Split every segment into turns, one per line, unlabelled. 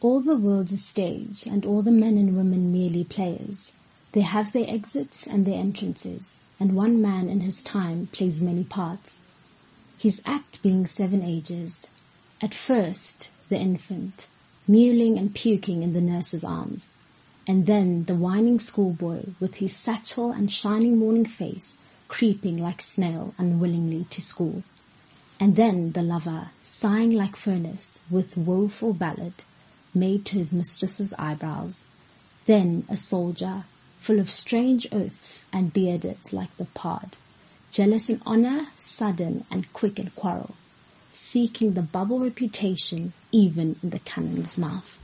All the world's a stage, and all the men and women merely players. They have their exits and their entrances, and one man in his time plays many parts. His act being seven ages. At first, the infant, mewling and puking in the nurse's arms, and then the whining schoolboy with his satchel and shining morning face creeping like snail unwillingly to school. And then the lover, sighing like furnace with woeful ballad, made to his mistress's eyebrows. Then a soldier, full of strange oaths and bearded like the pod, jealous in honor, sudden and quick in quarrel, seeking the bubble reputation even in the cannon's mouth.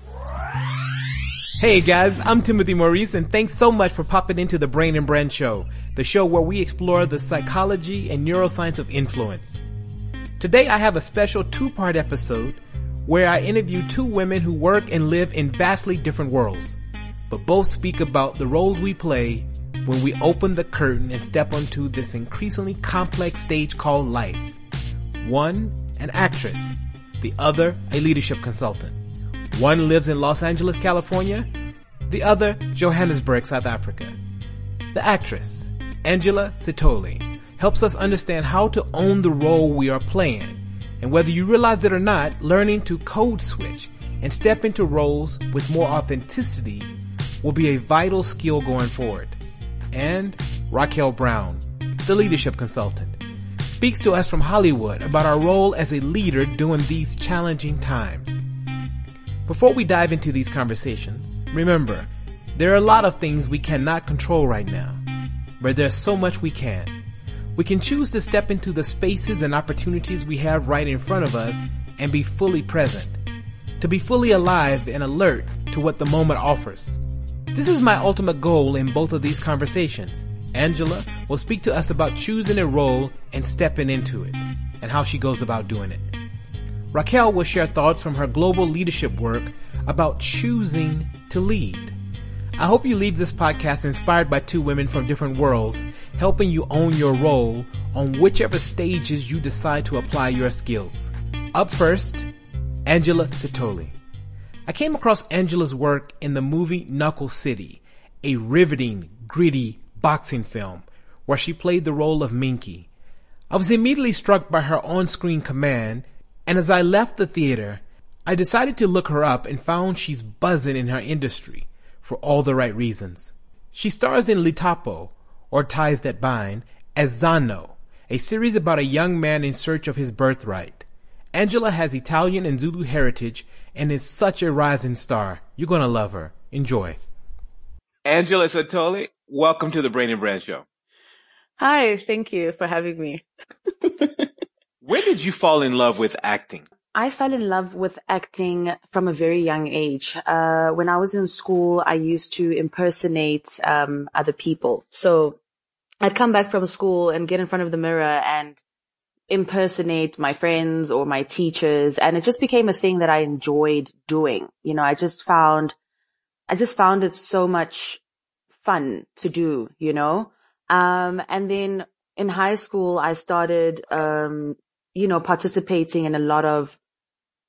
Hey guys, I'm Timothy Maurice and thanks so much for popping into the Brain and Brand Show, the show where we explore the psychology and neuroscience of influence. Today I have a special two-part episode where I interview two women who work and live in vastly different worlds, but both speak about the roles we play when we open the curtain and step onto this increasingly complex stage called life. One, an actress, the other, a leadership consultant. One lives in Los Angeles, California, the other, Johannesburg, South Africa. The actress, Angela Sithole, helps us understand how to own the role we are playing and whether you realize it or not, learning to code switch and step into roles with more authenticity will be a vital skill going forward. And Raquel Brown, the leadership consultant, speaks to us from Hollywood about our role as a leader during these challenging times. Before we dive into these conversations, remember, there are a lot of things we cannot control right now, but there's so much we can. We can choose to step into the spaces and opportunities we have right in front of us and be fully present. To be fully alive and alert to what the moment offers. This is my ultimate goal in both of these conversations. Angela will speak to us about choosing a role and stepping into it, and how she goes about doing it. Raquel will share thoughts from her global leadership work about choosing to lead. I hope you leave this podcast inspired by two women from different worlds, helping you own your role on whichever stages you decide to apply your skills. Up first, Angela Sithole. I came across Angela's work in the movie Knuckle City, a riveting, gritty boxing film where she played the role of Minky. I was immediately struck by her on-screen command, and as I left the theater, I decided to look her up and found she's buzzing in her industry for all the right reasons. She stars in Litapo, or Ties That Bind, as Zano, a series about a young man in search of his birthright. Angela has Italian and Zulu heritage and is such a rising star. You're gonna love her. Enjoy. Angela Sithole, welcome to the Brain and Brand Show.
Hi, thank you for having me.
when did you fall in love with acting?
I fell in love with acting from a very young age. Uh, when I was in school, I used to impersonate um, other people. So I'd come back from school and get in front of the mirror and impersonate my friends or my teachers. And it just became a thing that I enjoyed doing. You know, I just found, I just found it so much fun to do, you know? Um, and then in high school, I started, um, you know, participating in a lot of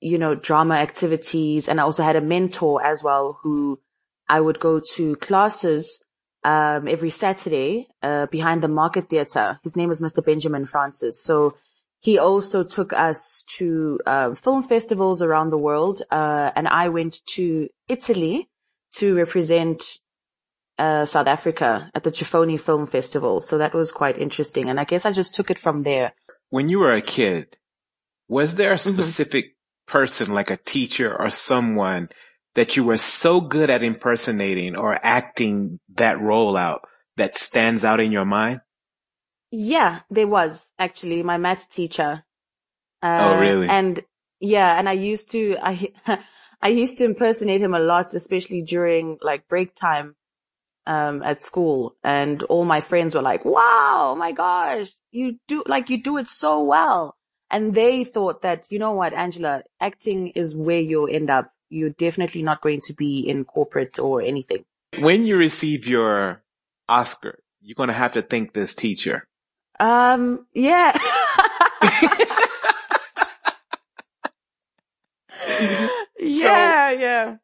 you know, drama activities. And I also had a mentor as well who I would go to classes, um, every Saturday, uh, behind the market theater. His name was Mr. Benjamin Francis. So he also took us to, uh, film festivals around the world. Uh, and I went to Italy to represent, uh, South Africa at the Giffoni Film Festival. So that was quite interesting. And I guess I just took it from there.
When you were a kid, was there a mm-hmm. specific mm-hmm person, like a teacher or someone that you were so good at impersonating or acting that role out that stands out in your mind?
Yeah, there was actually my math teacher.
Uh, oh, really?
And yeah, and I used to, I, I used to impersonate him a lot, especially during like break time, um, at school. And all my friends were like, wow, oh my gosh, you do, like, you do it so well. And they thought that, you know what, Angela, acting is where you'll end up. You're definitely not going to be in corporate or anything.
When you receive your Oscar, you're going to have to thank this teacher.
Um, yeah. Yeah, so, yeah.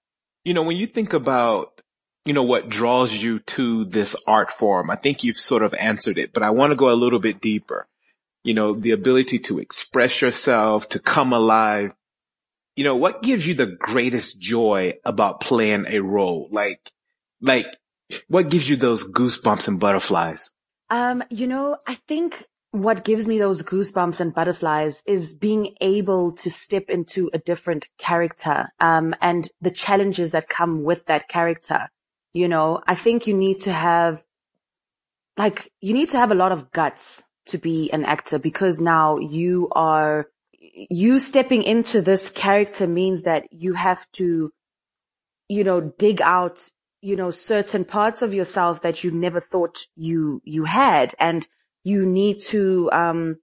You know, when you think about, you know, what draws you to this art form, I think you've sort of answered it, but I want to go a little bit deeper. You know, the ability to express yourself, to come alive. You know, what gives you the greatest joy about playing a role? Like, like, what gives you those goosebumps and butterflies?
Um, you know, I think what gives me those goosebumps and butterflies is being able to step into a different character, um, and the challenges that come with that character. You know, I think you need to have, like, you need to have a lot of guts to be an actor because now you are, you stepping into this character means that you have to, you know, dig out, you know, certain parts of yourself that you never thought you, you had. And, you need to um,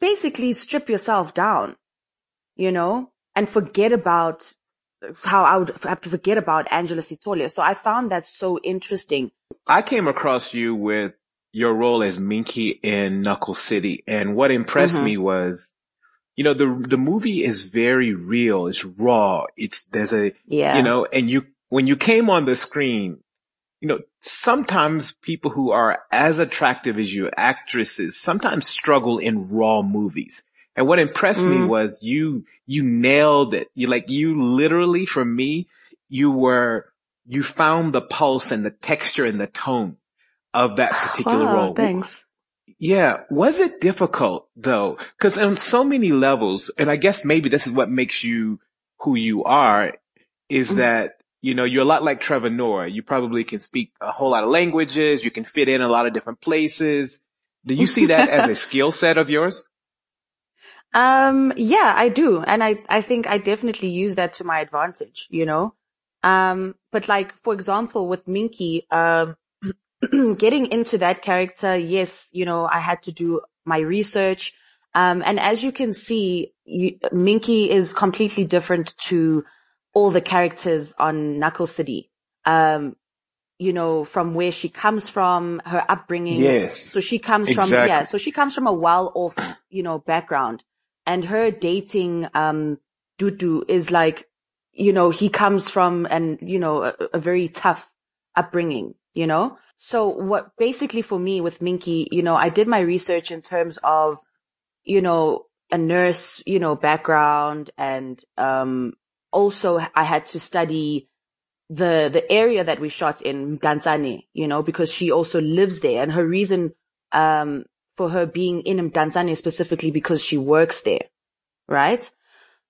basically strip yourself down, you know, and forget about how I would have to forget about Angela Sithole. So I found that so interesting.
I came across you with your role as Minky in Knuckle City. And what impressed mm-hmm. me was, you know, the, the movie is very real. It's raw. It's, there's a, yeah. you know, and you, when you came on the screen, you know, sometimes people who are as attractive as you, actresses, sometimes struggle in raw movies. And what impressed mm. me was you, you nailed it. You like, you literally, for me, you were, you found the pulse and the texture and the tone of that particular wow, role.
Thanks.
Yeah. Was it difficult though? Cause on so many levels, and I guess maybe this is what makes you who you are, is mm. that you know, you're a lot like Trevor Noah. You probably can speak a whole lot of languages. You can fit in a lot of different places. Do you see that as a skill set of yours?
Um, yeah, I do. And I, I think I definitely use that to my advantage, you know? Um, but like, for example, with Minky, um, getting into that character, yes, you know, I had to do my research. Um, and as you can see, you, Minky is completely different to all the characters on Knuckle City. Um, you know, from where she comes from, her upbringing.
Yes.
So she comes exactly. from, yeah, so she comes from a well-off, you know, background and her dating, um, Dudu is like, you know, he comes from and, you know, a, a very tough upbringing, you know? So what basically for me with Minky, you know, I did my research in terms of, you know, a nurse, you know, background and, um, also I had to study the, the area that we shot in Mdantsane, you know, because she also lives there and her reason, um, for her being in Mdantsane specifically because she works there. Right.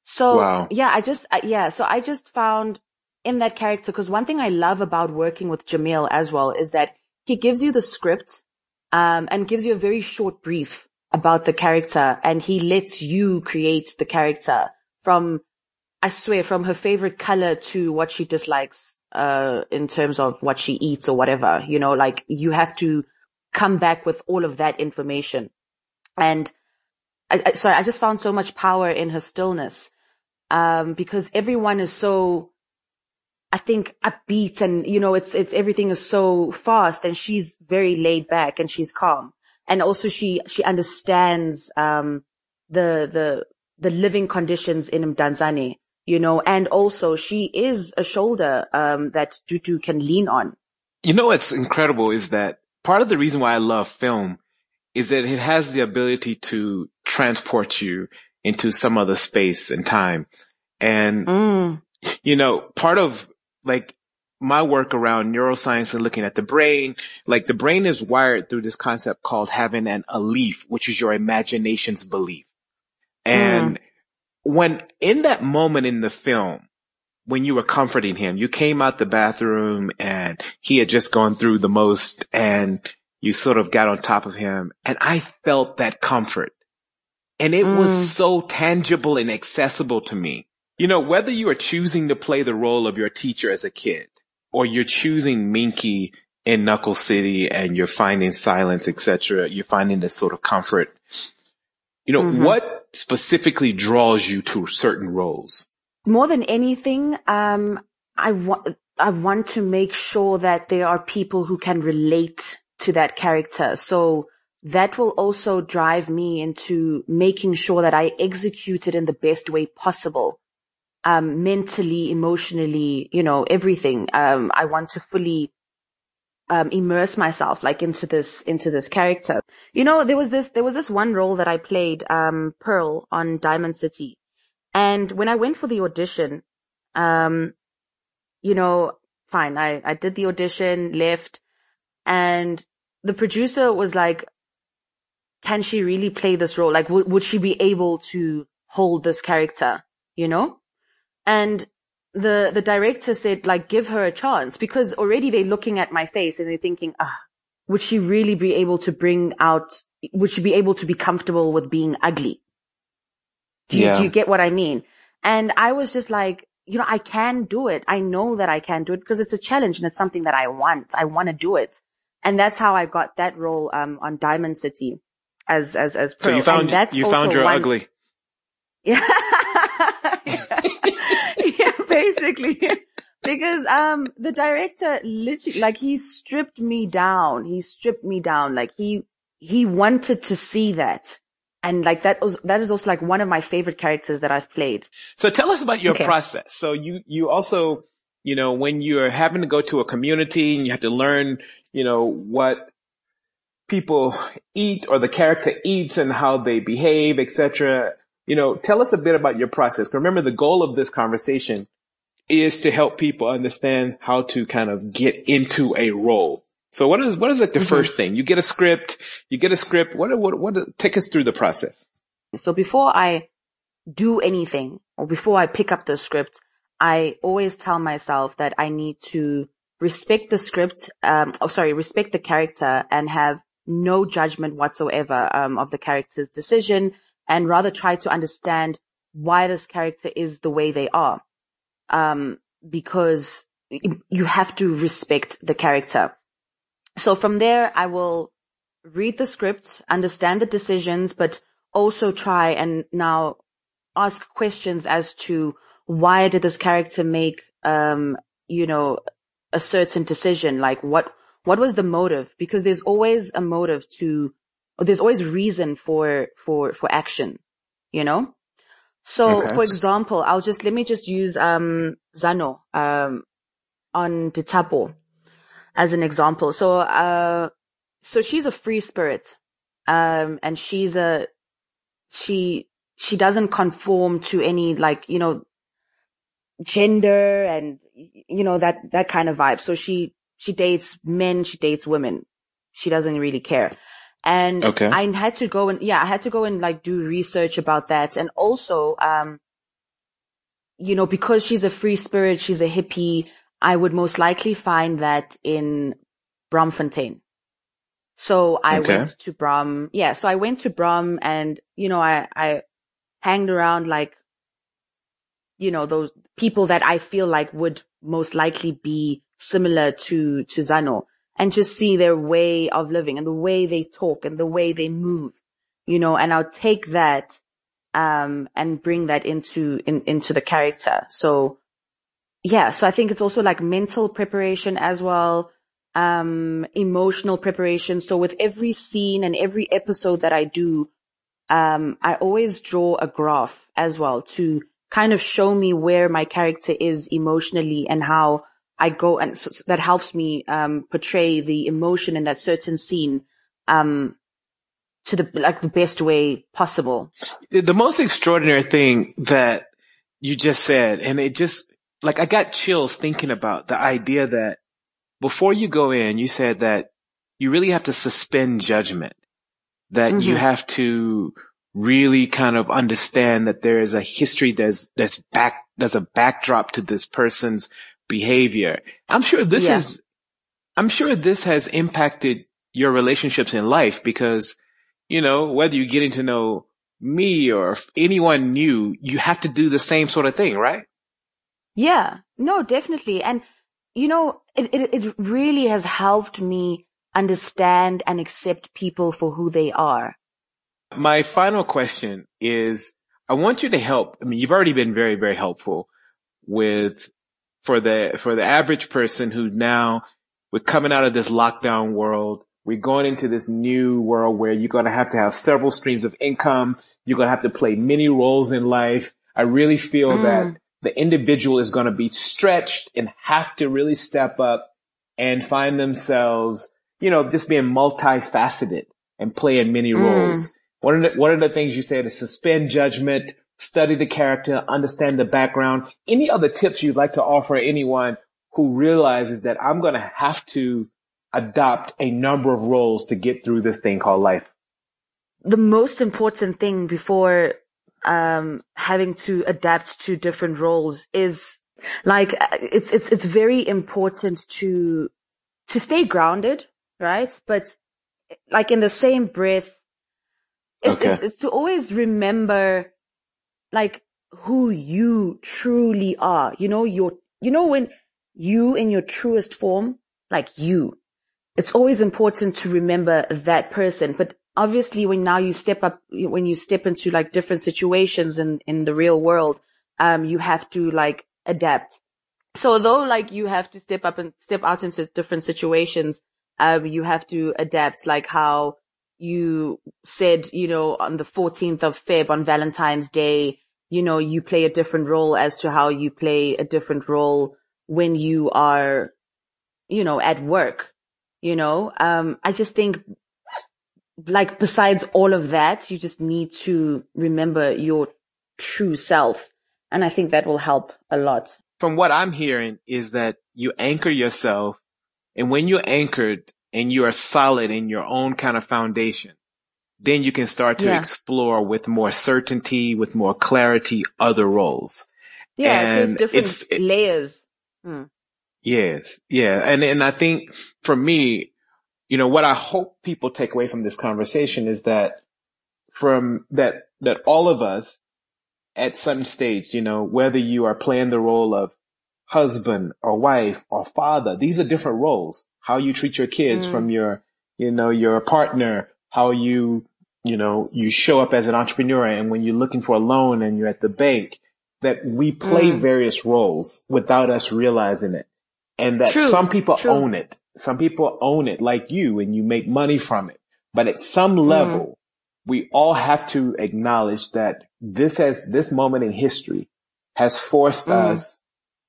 So wow. yeah, I just, yeah. So I just found in that character, cause one thing I love about working with Jahmil as well is that he gives you the script, um, and gives you a very short brief about the character and he lets you create the character from I swear from her favorite color to what she dislikes, uh, in terms of what she eats or whatever, you know, like you have to come back with all of that information. And I, I sorry, I just found so much power in her stillness. Um, because everyone is so, I think upbeat and, you know, it's, it's, everything is so fast and she's very laid back and she's calm. And also she, she understands, um, the, the, the living conditions in Mdantsane you know, and also she is a shoulder, um, that Dudu can lean on.
You know, what's incredible is that part of the reason why I love film is that it has the ability to transport you into some other space and time. And, mm. you know, part of like my work around neuroscience and looking at the brain, like the brain is wired through this concept called having an alief, which is your imagination's belief. And mm when in that moment in the film, when you were comforting him, you came out the bathroom and he had just gone through the most and you sort of got on top of him and I felt that comfort and it mm. was so tangible and accessible to me. You know, whether you are choosing to play the role of your teacher as a kid or you're choosing Minky in Knuckle City and you're finding silence, etc., you're finding this sort of comfort. You know, mm-hmm. what specifically draws you to certain roles?
More than anything, um, I want, I want to make sure that there are people who can relate to that character. So that will also drive me into making sure that I execute it in the best way possible. Um, mentally, emotionally, you know, everything. Um, I want to fully, um, immerse myself like into this, into this character. You know, there was this, there was this one role that I played, um, Pearl on Diamond City. And when I went for the audition, um, you know, fine. I, I did the audition, left and the producer was like, can she really play this role? Like, w- would she be able to hold this character? You know? And the, the director said, like, give her a chance because already they're looking at my face and they're thinking, ah, would she really be able to bring out, would she be able to be comfortable with being ugly? Do you, yeah. do you get what I mean? And I was just like, you know, I can do it. I know that I can do it because it's a challenge and it's something that I want. I want to do it. And that's how I got that role, um, on Diamond City as, as, as Pearl.
So you found, that's you found your one... ugly.
Yeah. Basically. because, um, the director literally, like he stripped me down. He stripped me down. Like he, he wanted to see that. And like that was, that is also like one of my favorite characters that I've played.
So tell us about your okay. process. So you, you also, you know, when you're having to go to a community and you have to learn, you know, what people eat or the character eats and how they behave, etc. You know, tell us a bit about your process. Remember, the goal of this conversation is to help people understand how to kind of get into a role. So what is, what is like the mm-hmm. first thing? You get a script, you get a script. What, what, what, take us through the process.
So before I do anything or before I pick up the script, I always tell myself that I need to respect the script, um, oh, sorry, respect the character and have no judgment whatsoever, um, of the character's decision and rather try to understand why this character is the way they are. Um, because you have to respect the character. So from there, I will read the script, understand the decisions, but also try and now ask questions as to why did this character make, um, you know, a certain decision? Like what, what was the motive? Because there's always a motive to, there's always reason for, for, for action, you know? So okay. for example, I'll just, let me just use, um, Zano, um, on Ditapo as an example. So, uh, so she's a free spirit. Um, and she's a, she, she doesn't conform to any like, you know, gender and, you know, that, that kind of vibe. So she, she dates men, she dates women. She doesn't really care. And okay. I had to go and, yeah, I had to go and like do research about that. And also, um, you know, because she's a free spirit, she's a hippie, I would most likely find that in Braamfontein. So I okay. went to Braam. Yeah. So I went to Braam and, you know, I, I hanged around like, you know, those people that I feel like would most likely be similar to, to Zano and just see their way of living and the way they talk and the way they move, you know, and I'll take that, um, and bring that into, in, into the character. So yeah, so I think it's also like mental preparation as well, um, emotional preparation. So with every scene and every episode that I do, um, I always draw a graph as well to kind of show me where my character is emotionally and how I go and so that helps me, um, portray the emotion in that certain scene, um, to the, like the best way possible.
The most extraordinary thing that you just said, and it just, like I got chills thinking about the idea that before you go in, you said that you really have to suspend judgment, that mm-hmm. you have to really kind of understand that there is a history there's there's back there's a backdrop to this person's behavior. I'm sure this yeah. is I'm sure this has impacted your relationships in life because you know whether you're getting to know me or anyone new, you have to do the same sort of thing, right?
Yeah, no, definitely. And, you know, it, it, it really has helped me understand and accept people for who they are.
My final question is, I want you to help. I mean, you've already been very, very helpful with, for the, for the average person who now we're coming out of this lockdown world. We're going into this new world where you're going to have to have several streams of income. You're going to have to play many roles in life. I really feel mm. that the individual is going to be stretched and have to really step up and find themselves, you know, just being multifaceted and playing many mm. roles. One of the, one of the things you said is suspend judgment, study the character, understand the background. Any other tips you'd like to offer anyone who realizes that I'm going to have to adopt a number of roles to get through this thing called life?
The most important thing before um, having to adapt to different roles is like it's it's it's very important to to stay grounded, right? But like in the same breath, it's, okay. it's, it's to always remember like who you truly are. You know, your you know when you in your truest form, like you. It's always important to remember that person, but obviously when now you step up, when you step into like different situations in, in the real world, um, you have to like adapt. So though like you have to step up and step out into different situations, um, you have to adapt like how you said, you know, on the 14th of Feb on Valentine's Day, you know, you play a different role as to how you play a different role when you are, you know, at work, you know, um, I just think like besides all of that, you just need to remember your true self. And I think that will help a lot.
From what I'm hearing is that you anchor yourself and when you're anchored and you are solid in your own kind of foundation, then you can start to yeah. explore with more certainty, with more clarity, other roles.
Yeah, and different it's, layers.
Hmm. Yes. Yeah. And, and I think for me, you know, what I hope people take away from this conversation is that from that, that all of us at some stage, you know, whether you are playing the role of husband or wife or father, these are different roles. How you treat your kids mm. from your, you know, your partner, how you, you know, you show up as an entrepreneur and when you're looking for a loan and you're at the bank, that we play mm. various roles without us realizing it. And that True. some people True. own it some people own it like you and you make money from it. But at some mm-hmm. level, mm. we all have to acknowledge that this has, this moment in history has forced mm. us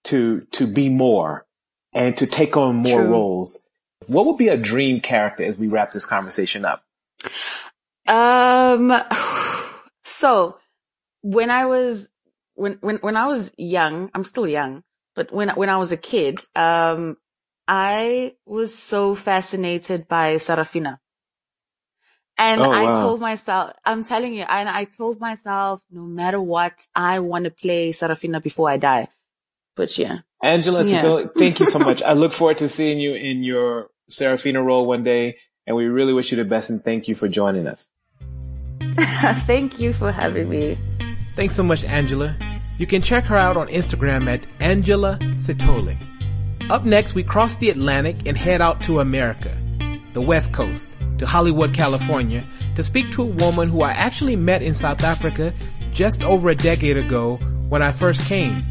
to, to be more and to take on more True. roles. What would be a dream character as we wrap this conversation up?
Um, so when I was, when, when, when I was young, I'm still young, but when, when I was a kid, um, I was so fascinated by Sarafina. And oh, I wow. told myself, I'm telling you, and I told myself, no matter what, I want to play Sarafina before I die. But yeah.
Angela, yeah. thank you so much. I look forward to seeing you in your Sarafina role one day. And we really wish you the best and thank you for joining us.
thank you for having me.
Thanks so much, Angela. You can check her out on Instagram at Angela Sithole. Up next, we cross the Atlantic and head out to America, the West Coast, to Hollywood, California, to speak to a woman who I actually met in South Africa just over a decade ago when I first came.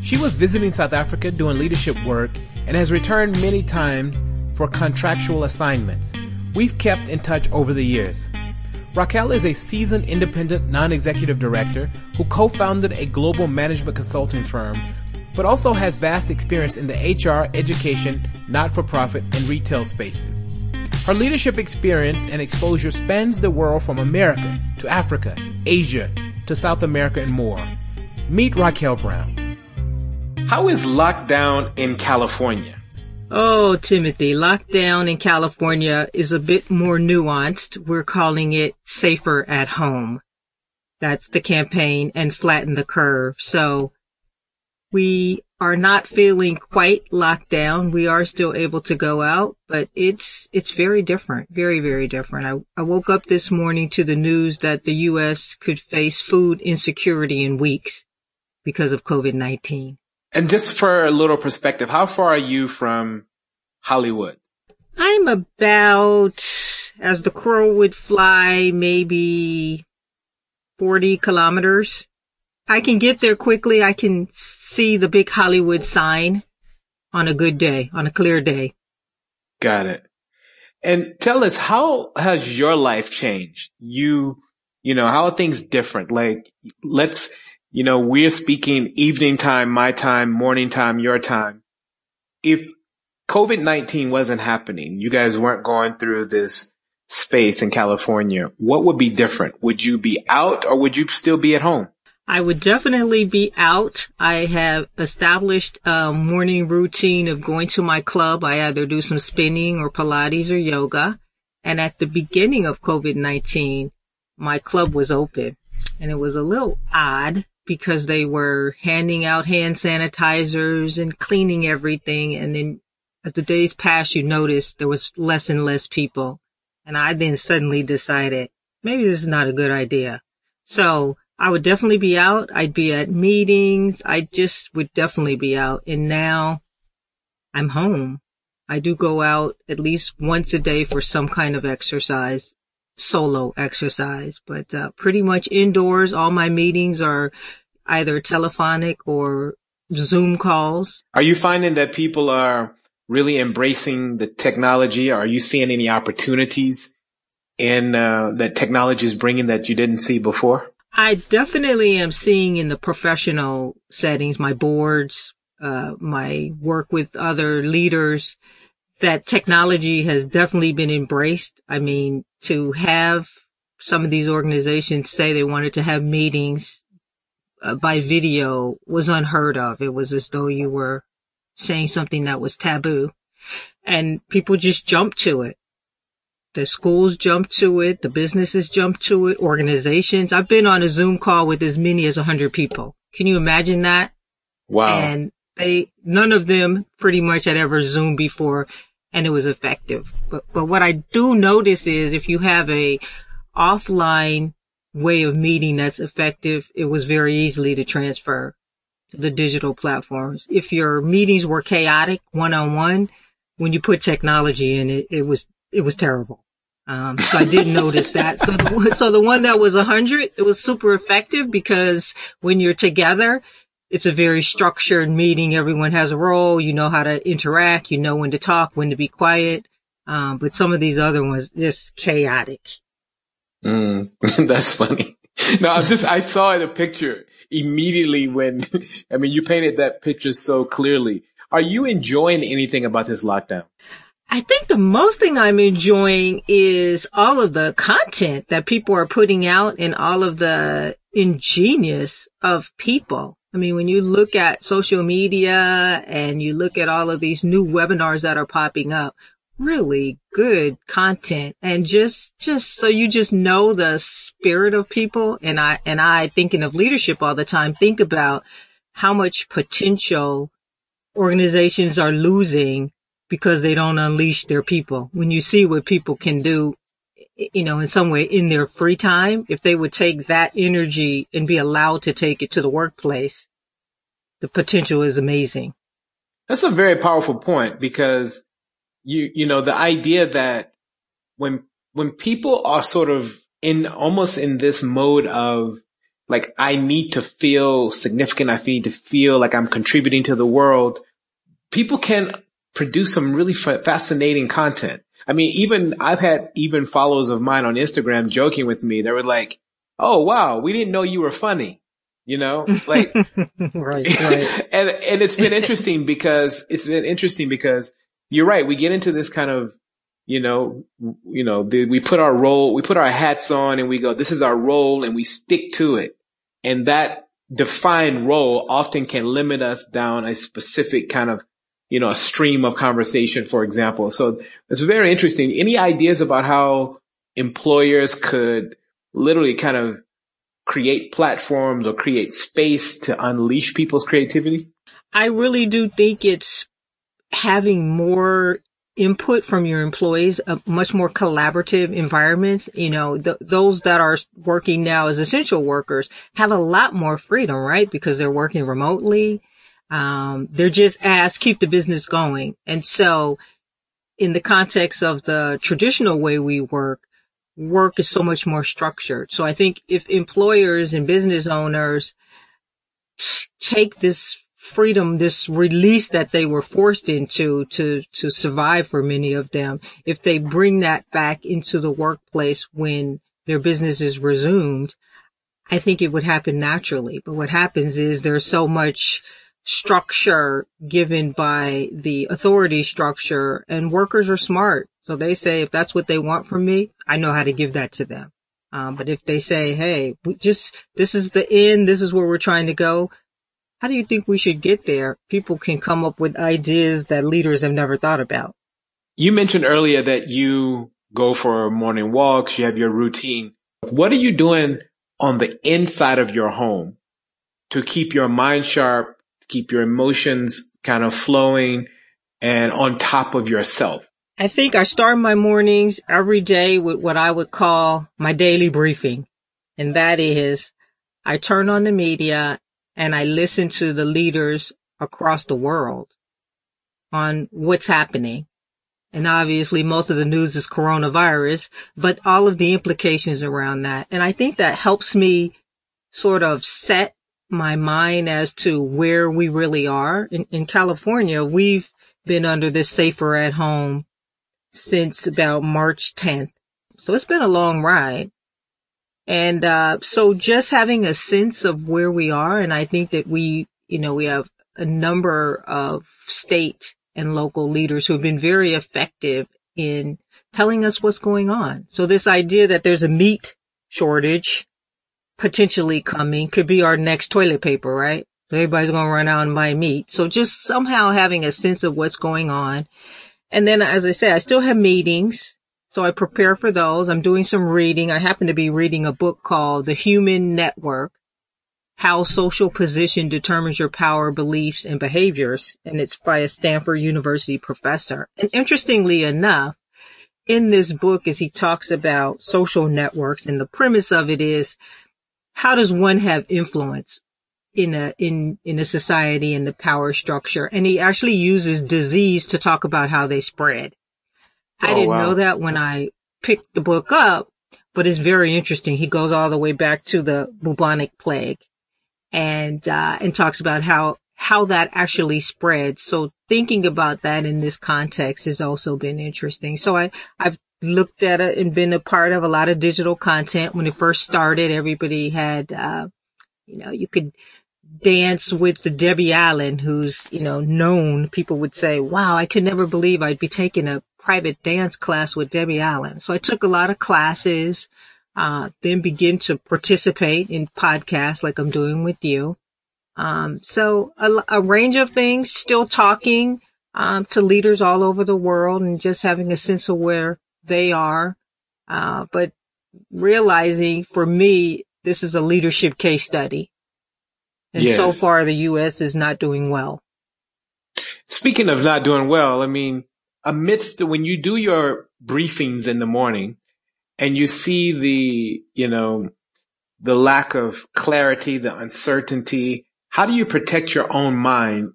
She was visiting South Africa doing leadership work and has returned many times for contractual assignments. We've kept in touch over the years. Raquel is a seasoned independent non-executive director who co-founded a global management consulting firm but also has vast experience in the HR, education, not-for-profit, and retail spaces. Her leadership experience and exposure spans the world from America to Africa, Asia, to South America and more. Meet Raquel Brown. How is lockdown in California?
Oh, Timothy, lockdown in California is a bit more nuanced. We're calling it safer at home. That's the campaign and flatten the curve. So we are not feeling quite locked down. We are still able to go out, but it's, it's very different, very, very different. I, I woke up this morning to the news that the U.S. could face food insecurity in weeks because of COVID-19.
And just for a little perspective, how far are you from Hollywood?
I'm about, as the crow would fly, maybe 40 kilometers. I can get there quickly. I can see the big Hollywood sign on a good day, on a clear day.
Got it. And tell us, how has your life changed? You, you know, how are things different? Like, let's, you know, we're speaking evening time, my time, morning time, your time. If COVID-19 wasn't happening, you guys weren't going through this space in California, what would be different? Would you be out or would you still be at home?
I would definitely be out. I have established a morning routine of going to my club. I either do some spinning or Pilates or yoga. And at the beginning of COVID-19, my club was open and it was a little odd because they were handing out hand sanitizers and cleaning everything. And then as the days passed, you noticed there was less and less people. And I then suddenly decided maybe this is not a good idea. So I would definitely be out. I'd be at meetings. I just would definitely be out. And now I'm home. I do go out at least once a day for some kind of exercise, solo exercise, but uh, pretty much indoors. All my meetings are either telephonic or Zoom calls.
Are you finding that people are really embracing the technology? Are you seeing any opportunities in uh, that technology is bringing that you didn't see before?
I definitely am seeing in the professional settings, my boards, uh, my work with other leaders, that technology has definitely been embraced. I mean, to have some of these organizations say they wanted to have meetings uh, by video was unheard of. It was as though you were saying something that was taboo and people just jumped to it. The schools jumped to it. The businesses jumped to it. Organizations. I've been on a Zoom call with as many as a hundred people. Can you imagine that?
Wow.
And they, none of them pretty much had ever Zoomed before and it was effective. But, but what I do notice is if you have a offline way of meeting that's effective, it was very easily to transfer to the digital platforms. If your meetings were chaotic one on one, when you put technology in it, it was, it was terrible. Um, so I didn't notice that. So the, so the one that was a hundred, it was super effective because when you're together, it's a very structured meeting. Everyone has a role. You know how to interact. You know when to talk, when to be quiet. Um, but some of these other ones just chaotic.
Mm, that's funny. No, I'm just, I saw the picture immediately when, I mean, you painted that picture so clearly. Are you enjoying anything about this lockdown?
I think the most thing I'm enjoying is all of the content that people are putting out and all of the ingenious of people. I mean, when you look at social media and you look at all of these new webinars that are popping up, really good content and just, just so you just know the spirit of people. And I, and I thinking of leadership all the time, think about how much potential organizations are losing because they don't unleash their people. When you see what people can do, you know, in some way in their free time, if they would take that energy and be allowed to take it to the workplace, the potential is amazing.
That's a very powerful point because you, you know, the idea that when, when people are sort of in almost in this mode of like, I need to feel significant. I need to feel like I'm contributing to the world. People can produce some really f- fascinating content. I mean, even I've had even followers of mine on Instagram joking with me. They were like, "Oh wow, we didn't know you were funny." You know, like,
right, right.
and and it's been interesting because it's been interesting because you're right. We get into this kind of, you know, you know, the, we put our role, we put our hats on, and we go, "This is our role," and we stick to it. And that defined role often can limit us down a specific kind of you know, a stream of conversation, for example. So it's very interesting. Any ideas about how employers could literally kind of create platforms or create space to unleash people's creativity?
I really do think it's having more input from your employees, a much more collaborative environments. You know, th- those that are working now as essential workers have a lot more freedom, right? Because they're working remotely. Um, they're just asked keep the business going. And so in the context of the traditional way we work, work is so much more structured. So I think if employers and business owners t- take this freedom, this release that they were forced into to, to survive for many of them, if they bring that back into the workplace when their business is resumed, I think it would happen naturally. But what happens is there's so much structure given by the authority structure and workers are smart. So they say, if that's what they want from me, I know how to give that to them. Um, but if they say, Hey, we just, this is the end. This is where we're trying to go. How do you think we should get there? People can come up with ideas that leaders have never thought about.
You mentioned earlier that you go for morning walks. You have your routine. What are you doing on the inside of your home to keep your mind sharp, keep your emotions kind of flowing and on top of yourself?
I think I start my mornings every day with what I would call my daily briefing. And that is I turn on the media and I listen to the leaders across the world on what's happening. And obviously most of the news is coronavirus, but all of the implications around that. And I think that helps me sort of set my mind as to where we really are. In, in California, we've been under this safer at home since about March 10th. So it's been a long ride. And, uh, so just having a sense of where we are, and I think that we, you know, we have a number of state and local leaders who have been very effective in telling us what's going on. So this idea that there's a meat shortage potentially coming could be our next toilet paper, right? Everybody's going to run out and buy meat. So just somehow having a sense of what's going on and then, as I say, I still have meetings. So I prepare for those. I'm doing some reading. I happen to be reading a book called The Human Network, How Social Position Determines Your Power, Beliefs, and Behaviors. And it's by a Stanford University professor. And interestingly enough, in this book, as he talks about social networks and the premise of it is, how does one have influence in a, in, in a society and the power structure. And he actually uses disease to talk about how they spread. I oh, didn't wow. know that when I picked the book up, but it's very interesting. He goes all the way back to the bubonic plague and, uh, and talks about how, how that actually spread. So thinking about that in this context has also been interesting. So I, I've looked at it and been a part of a lot of digital content. When it first started, everybody had, uh, you know, you could dance with the Debbie Allen, who's, you know, known. People would say, wow, I could never believe I'd be taking a private dance class with Debbie Allen. So I took a lot of classes, uh, then begin to participate in podcasts like I'm doing with you. Um, so a, a, range of things, still talking, um, to leaders all over the world and just having a sense of where they are. Uh, but realizing for me, this is a leadership case study. And yes. so far the U.S. is not doing well.
Speaking of not doing well, I mean, amidst when you do your briefings in the morning and you see the, you know, the lack of clarity, the uncertainty, how do you protect your own mind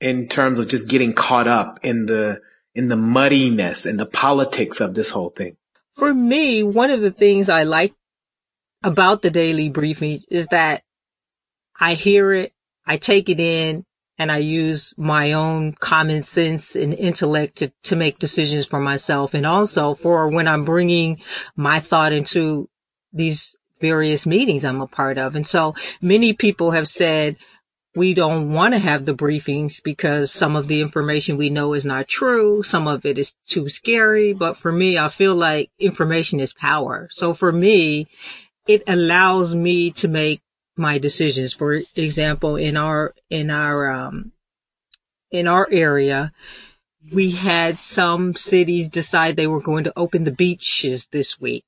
in terms of just getting caught up in the, in the muddiness and the politics of this whole thing?
For me, one of the things I like about the daily briefings is that I hear it, I take it in, and I use my own common sense and intellect to, to make decisions for myself. And also for when I'm bringing my thought into these various meetings I'm a part of. And so many people have said, we don't want to have the briefings because some of the information we know is not true. Some of it is too scary. But for me, I feel like information is power. So for me, it allows me to make my decisions. For example, in our, in our, um, in our area, we had some cities decide they were going to open the beaches this week.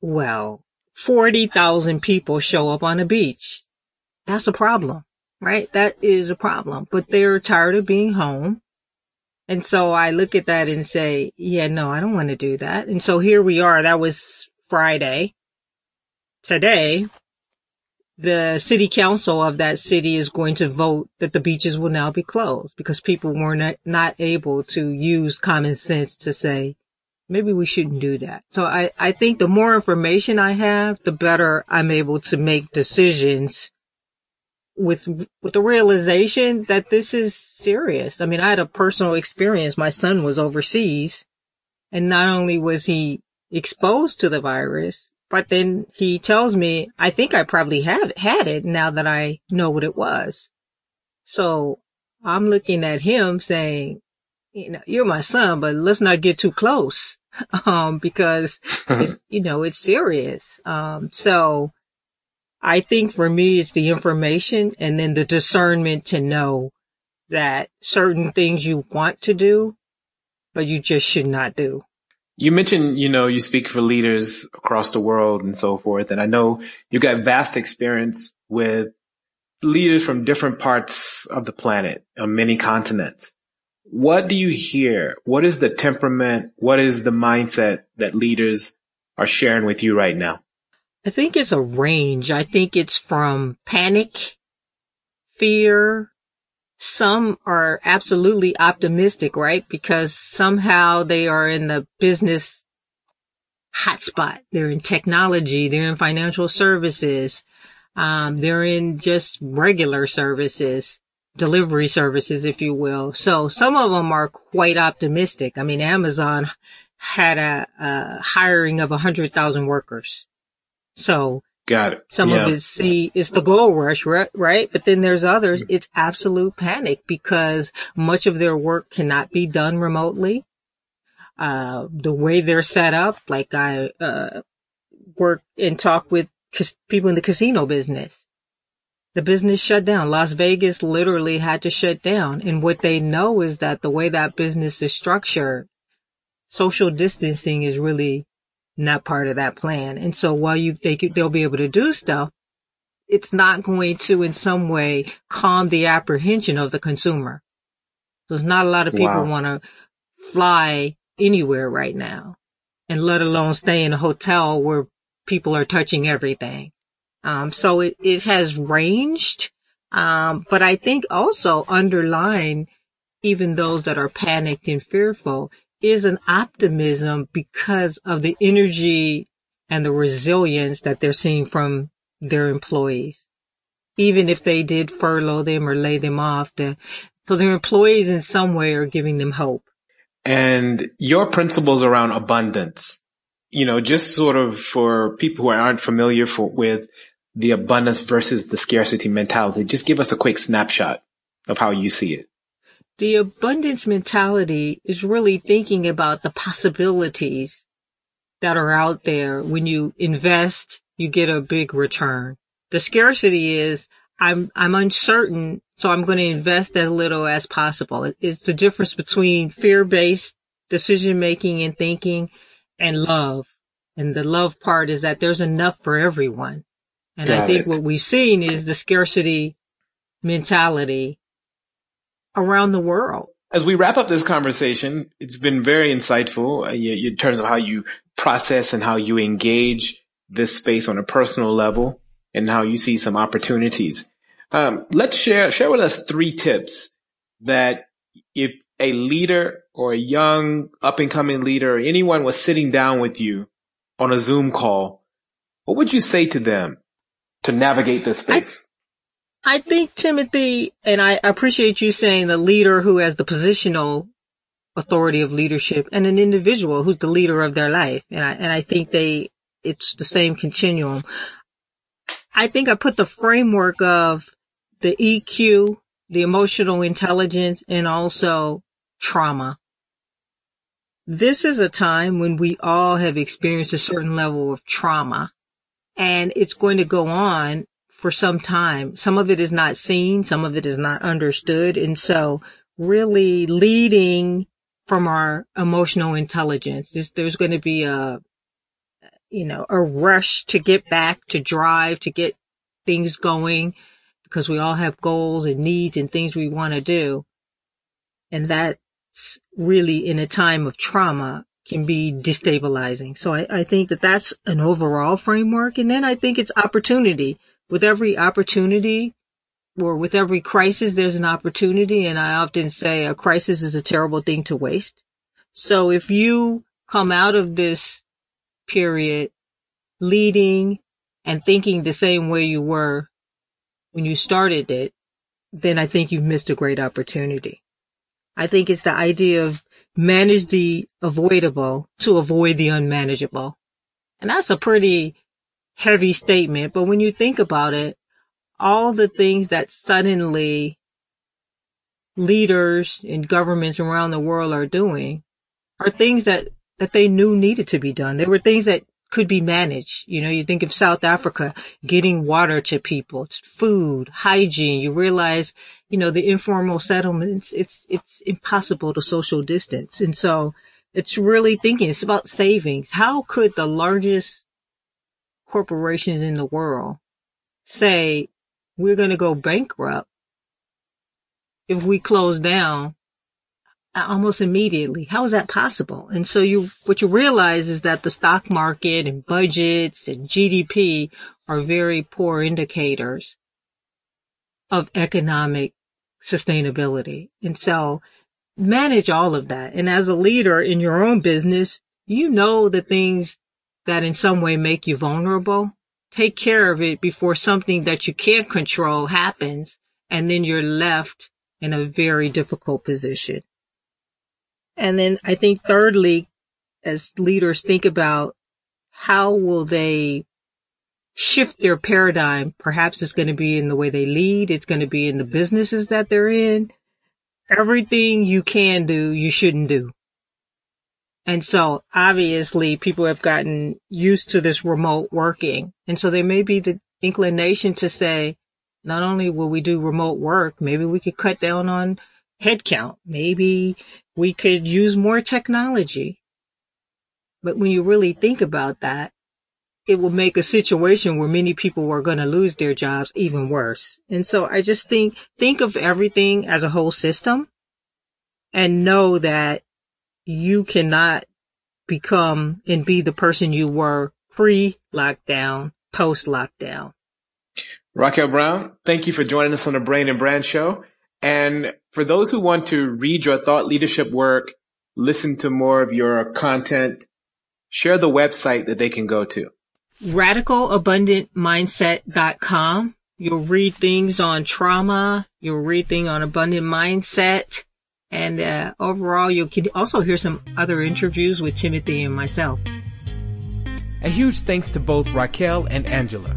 Well, 40,000 people show up on the beach. That's a problem, right? That is a problem, but they're tired of being home. And so I look at that and say, yeah, no, I don't want to do that. And so here we are. That was Friday. Today, the city council of that city is going to vote that the beaches will now be closed because people were not, not able to use common sense to say, maybe we shouldn't do that. So I, I think the more information I have, the better I'm able to make decisions with, with the realization that this is serious. I mean, I had a personal experience. My son was overseas and not only was he exposed to the virus, But then he tells me, I think I probably have had it now that I know what it was. So I'm looking at him saying, you know, you're my son, but let's not get too close. Um, because it's, you know, it's serious. Um, so I think for me, it's the information and then the discernment to know that certain things you want to do, but you just should not do.
You mentioned, you know, you speak for leaders across the world and so forth. And I know you got vast experience with leaders from different parts of the planet on many continents. What do you hear? What is the temperament? What is the mindset that leaders are sharing with you right now?
I think it's a range. I think it's from panic, fear. Some are absolutely optimistic, right? Because somehow they are in the business hotspot. They're in technology. They're in financial services. Um, they're in just regular services delivery services, if you will. So some of them are quite optimistic. I mean, Amazon had a, a hiring of a hundred thousand workers. So
got it.
Some yeah. of it's the, it's the gold rush, right? Right. But then there's others. Mm-hmm. It's absolute panic because much of their work cannot be done remotely. Uh, the way they're set up, like I, uh, work and talk with people in the casino business the business shut down. Las Vegas literally had to shut down. And what they know is that the way that business is structured, social distancing is really not part of that plan. And so while you, they, they'll be able to do stuff, it's not going to in some way calm the apprehension of the consumer. There's not a lot of people wow. want to fly anywhere right now and let alone stay in a hotel where people are touching everything. Um, so it, it has ranged. Um, but I think also underlying even those that are panicked and fearful is an optimism because of the energy and the resilience that they're seeing from their employees. Even if they did furlough them or lay them off, the, so their employees in some way are giving them hope.
And your principles around abundance, you know, just sort of for people who aren't familiar for, with the abundance versus the scarcity mentality. Just give us a quick snapshot of how you see it.
The abundance mentality is really thinking about the possibilities that are out there. When you invest, you get a big return. The scarcity is I'm, I'm uncertain, so I'm going to invest as little as possible. It's the difference between fear-based decision making and thinking and love. And the love part is that there's enough for everyone. And Got I think it. what we've seen is the scarcity mentality around the world.
As we wrap up this conversation, it's been very insightful uh, in terms of how you process and how you engage this space on a personal level and how you see some opportunities. Um, let's share, share with us three tips that if a leader or a young up and coming leader or anyone was sitting down with you on a Zoom call, what would you say to them to navigate this space?
I, think Timothy, and I appreciate you saying the leader who has the positional authority of leadership and an individual who's the leader of their life. And I, and I think they, it's the same continuum. I think I put the framework of the EQ, the emotional intelligence, and also trauma. This is a time when we all have experienced a certain level of trauma and it's going to go on for some time. Some of it is not seen. Some of it is not understood. And so really leading from our emotional intelligence, there's, there's going to be a, you know, a rush to get back, to drive, to get things going because we all have goals and needs and things we want to do. And that's really in a time of trauma can be destabilizing. So I, I think that that's an overall framework. And then I think it's opportunity. With every opportunity or with every crisis, there's an opportunity. And I often say a crisis is a terrible thing to waste. So if you come out of this period leading and thinking the same way you were when you started it, then I think you've missed a great opportunity. I think it's the idea of manage the avoidable to avoid the unmanageable. And that's a pretty heavy statement, but when you think about it, all the things that suddenly leaders and governments around the world are doing are things that, that they knew needed to be done. They were things that could be managed. You know, you think of South Africa, getting water to people, food, hygiene. You realize, you know, the informal settlements, it's, it's impossible to social distance. And so it's really thinking, it's about savings. How could the largest corporations in the world say we're going to go bankrupt if we close down almost immediately. How is that possible? And so you, what you realize is that the stock market and budgets and GDP are very poor indicators of economic sustainability. And so manage all of that. And as a leader in your own business, you know the things that in some way make you vulnerable. Take care of it before something that you can't control happens. And then you're left in a very difficult position. And then I think thirdly, as leaders think about how will they shift their paradigm, perhaps it's going to be in the way they lead. It's going to be in the businesses that they're in. Everything you can do, you shouldn't do. And so obviously people have gotten used to this remote working. And so there may be the inclination to say, not only will we do remote work, maybe we could cut down on headcount. Maybe we could use more technology. But when you really think about that, it will make a situation where many people are going to lose their jobs even worse. And so I just think, think of everything as a whole system and know that you cannot become and be the person you were pre-lockdown, post-lockdown.
Raquel Brown, thank you for joining us on the Brain and Brand Show. And for those who want to read your thought leadership work, listen to more of your content, share the website that they can go to.
RadicalAbundantMindset.com. You'll read things on trauma. You'll read things on abundant mindset. And uh, overall, you can also hear some other interviews with Timothy and myself.
A huge thanks to both Raquel and Angela.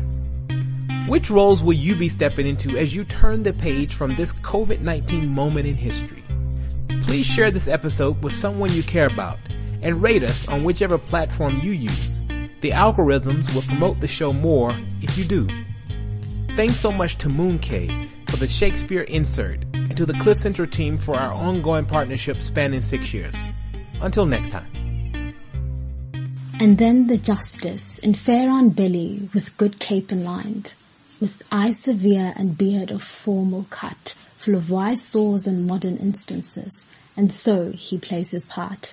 Which roles will you be stepping into as you turn the page from this COVID-19 moment in history? Please share this episode with someone you care about and rate us on whichever platform you use. The algorithms will promote the show more if you do. Thanks so much to Mooncade for the Shakespeare insert and to the Cliff Central team for our ongoing partnership spanning six years. Until next time.
And then the justice in fair on belly with good cape and lined, with eye severe and beard of formal cut, full of wise saws and modern instances, and so he plays his part.